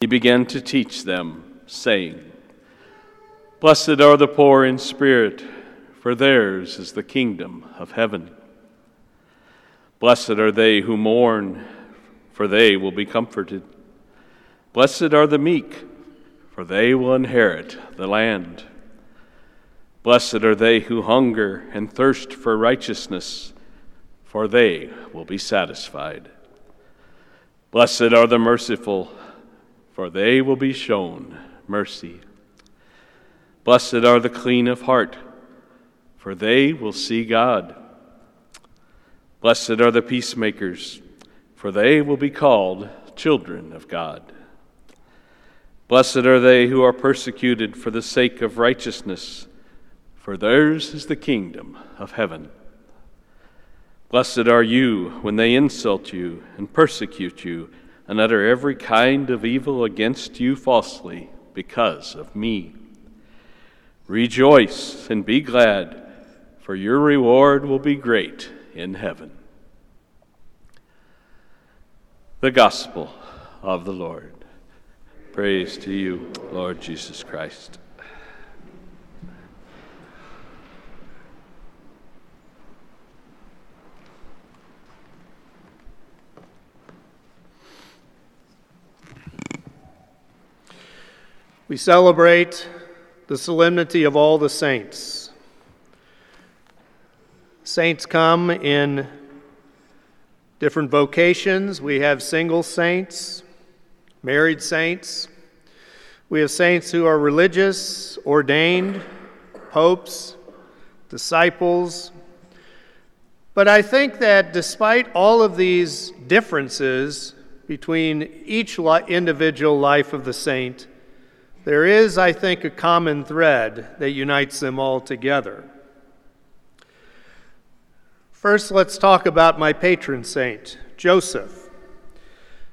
he began to teach them, saying, Blessed are the poor in spirit, for theirs is the kingdom of heaven. Blessed are they who mourn, for they will be comforted. Blessed are the meek, for they will inherit the land. Blessed are they who hunger and thirst for righteousness, for they will be satisfied. Blessed are the merciful, for they will be shown mercy. Blessed are the clean of heart, for they will see God. Blessed are the peacemakers, for they will be called children of God. Blessed are they who are persecuted for the sake of righteousness, for theirs is the kingdom of heaven. Blessed are you when they insult you and persecute you and utter every kind of evil against you falsely because of me. Rejoice and be glad, for your reward will be great in heaven. The Gospel of the Lord. Praise to you, Lord Jesus Christ. We celebrate the solemnity of all the saints. Saints come in different vocations. We have single saints, married saints. We have saints who are religious, ordained, popes, disciples. But I think that despite all of these differences between each individual life of the saint, there is, I think, a common thread that unites them all together. First, let's talk about my patron saint, Joseph.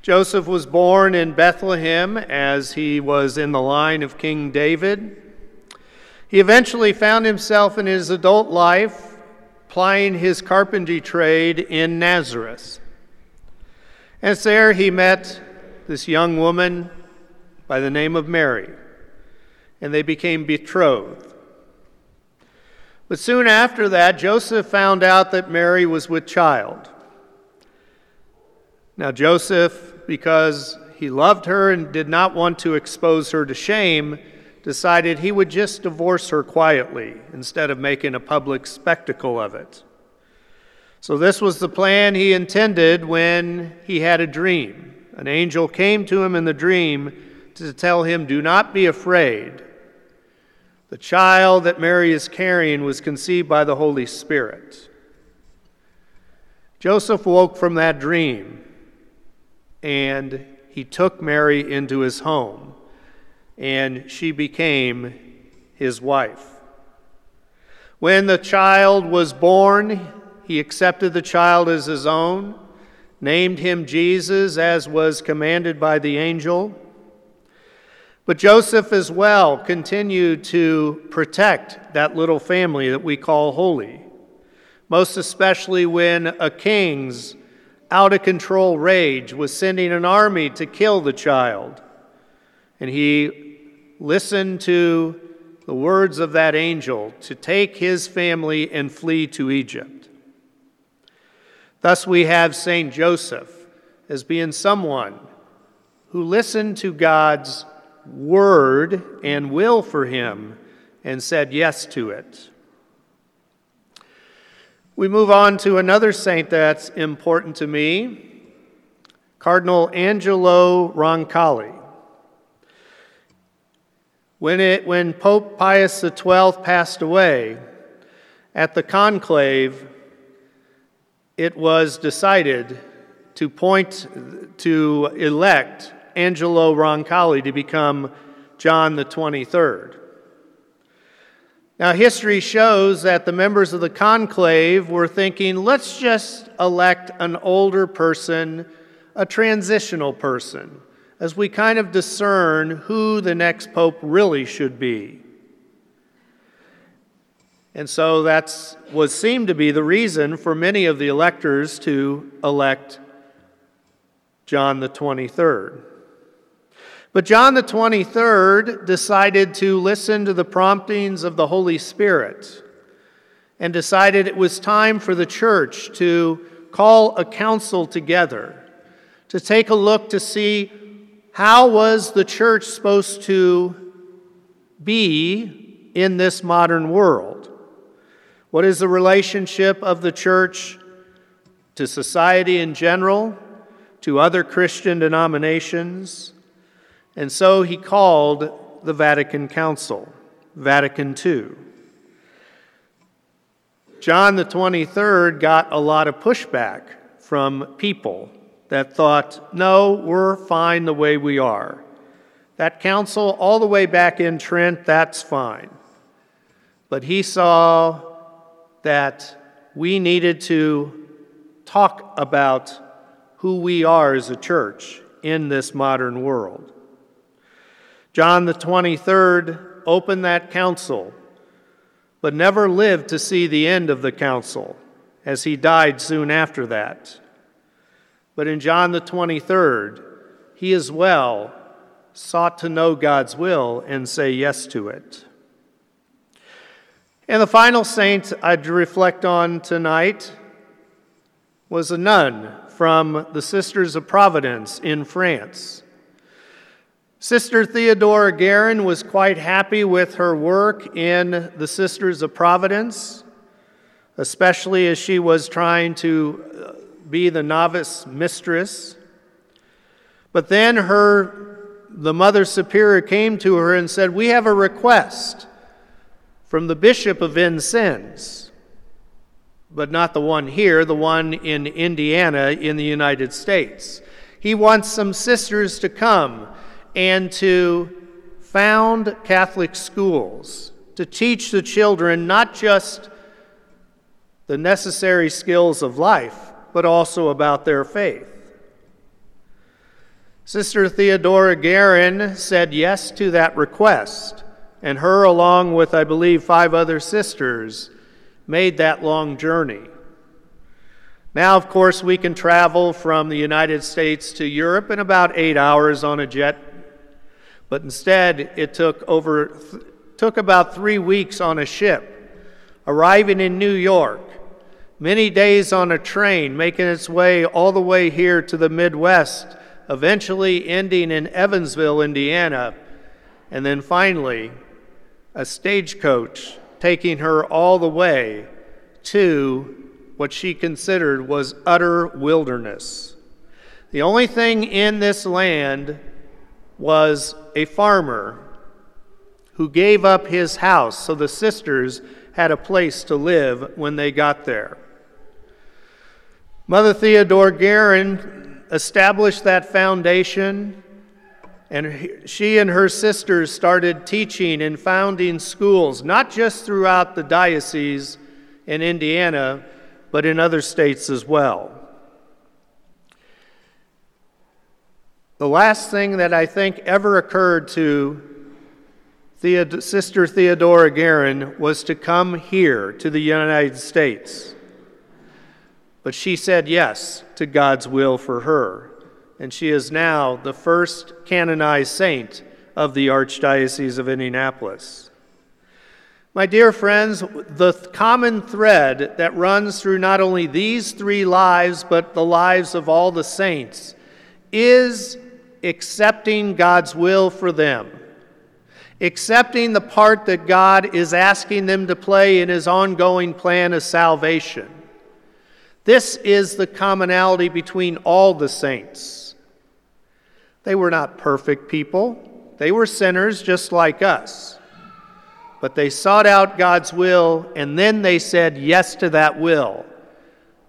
Joseph was born in Bethlehem as he was in the line of King David. He eventually found himself in his adult life plying his carpentry trade in Nazareth. And there he met this young woman by the name of Mary, and they became betrothed. But soon after that, Joseph found out that Mary was with child. Now, Joseph, because he loved her and did not want to expose her to shame, decided he would just divorce her quietly instead of making a public spectacle of it. So, this was the plan he intended when he had a dream. An angel came to him in the dream to tell him, Do not be afraid. The child that Mary is carrying was conceived by the Holy Spirit. Joseph woke from that dream and he took Mary into his home, and she became his wife. When the child was born, he accepted the child as his own, named him Jesus as was commanded by the angel. But Joseph as well continued to protect that little family that we call holy, most especially when a king's out of control rage was sending an army to kill the child. And he listened to the words of that angel to take his family and flee to Egypt. Thus, we have St. Joseph as being someone who listened to God's word and will for him and said yes to it. We move on to another saint that's important to me Cardinal Angelo Roncalli. When, it, when Pope Pius XII passed away, at the conclave, it was decided to point to elect Angelo Roncalli to become John the 23rd. Now, history shows that the members of the conclave were thinking, let's just elect an older person, a transitional person, as we kind of discern who the next pope really should be. And so that's what seemed to be the reason for many of the electors to elect John the 23rd. But John the 23rd decided to listen to the promptings of the Holy Spirit and decided it was time for the church to call a council together to take a look to see how was the church supposed to be in this modern world? What is the relationship of the church to society in general, to other Christian denominations? And so he called the Vatican Council, Vatican II. John the 23rd got a lot of pushback from people that thought, no, we're fine the way we are. That council, all the way back in Trent, that's fine. But he saw that we needed to talk about who we are as a church in this modern world. John the 23rd opened that council, but never lived to see the end of the council, as he died soon after that. But in John the 23rd, he as well sought to know God's will and say yes to it. And the final saint I'd reflect on tonight was a nun from the Sisters of Providence in France. Sister Theodora Guerin was quite happy with her work in the Sisters of Providence, especially as she was trying to uh, be the novice mistress. But then her the mother superior came to her and said, "We have a request from the bishop of Vincennes, but not the one here, the one in Indiana in the United States. He wants some sisters to come and to found Catholic schools to teach the children not just the necessary skills of life, but also about their faith. Sister Theodora Guerin said yes to that request, and her, along with, I believe, five other sisters, made that long journey. Now, of course, we can travel from the United States to Europe in about eight hours on a jet, but instead it took over took about three weeks on a ship, arriving in New York, many days on a train, making its way all the way here to the Midwest, eventually ending in Evansville, Indiana, and then finally a stagecoach taking her all the way to what she considered was utter wilderness. The only thing in this land was a farmer who gave up his house so the sisters had a place to live when they got there. Mother Theodore Guerin established that foundation, and she and her sisters started teaching and founding schools, not just throughout the diocese in Indiana, but in other states as well. The last thing that I think ever occurred to Theod- Sister Theodora Guerin was to come here to the United States. But she said yes to God's will for her, and she is now the first canonized saint of the Archdiocese of Indianapolis. My dear friends, the common thread that runs through not only these three lives, but the lives of all the saints, is accepting God's will for them, accepting the part that God is asking them to play in His ongoing plan of salvation this is the commonality between all the saints. They were not perfect people, they were sinners just like us. But they sought out God's will and then they said yes to that will,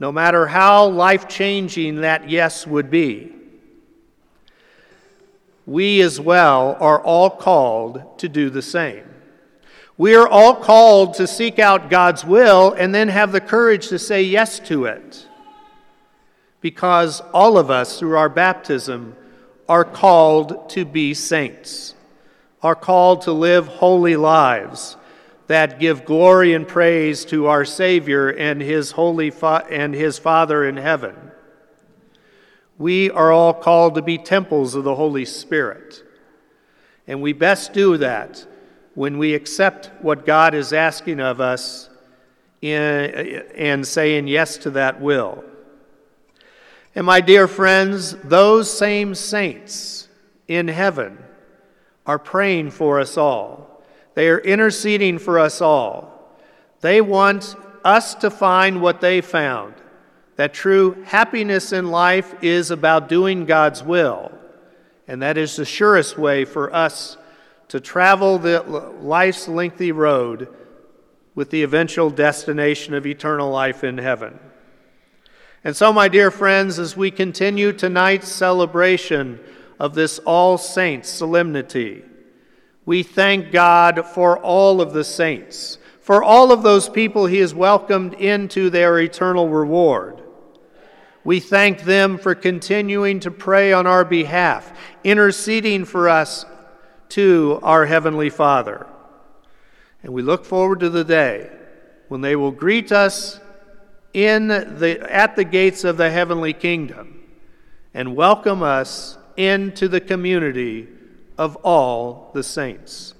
no matter how life changing that yes would be. We as well are all called to do the same. We are all called to seek out God's will and then have the courage to say yes to it. Because all of us, through our baptism, are called to be saints, are called to live holy lives that give glory and praise to our Savior and His holy fa- and His Father in heaven. We are all called to be temples of the Holy Spirit, And we best do that when we accept what God is asking of us and saying yes to that will. And my dear friends, those same saints in heaven are praying for us all. They are interceding for us all. They want us to find what they found that true happiness in life is about doing God's will. And that is the surest way for us to travel the life's lengthy road with the eventual destination of eternal life in heaven. And so, my dear friends, as we continue tonight's celebration of this All Saints solemnity, we thank God for all of the saints, for all of those people He has welcomed into their eternal reward. We thank them for continuing to pray on our behalf, interceding for us to our Heavenly Father. And we look forward to the day when they will greet us in the, at the gates of the heavenly kingdom and welcome us into the community of all the saints.